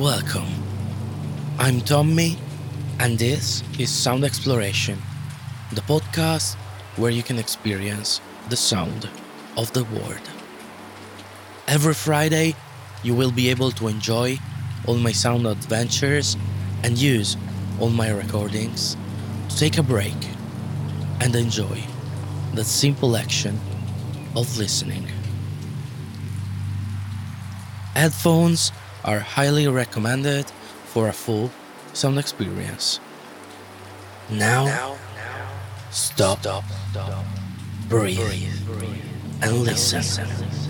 Welcome. I'm Tommy, and this is Sound Exploration, the podcast where you can experience the sound of the world. Every Friday, you will be able to enjoy all my sound adventures and use all my recordings to take a break and enjoy the simple action of listening. Headphones are highly recommended for a full sound experience. Now, stop, stop, stop breathe, and listen.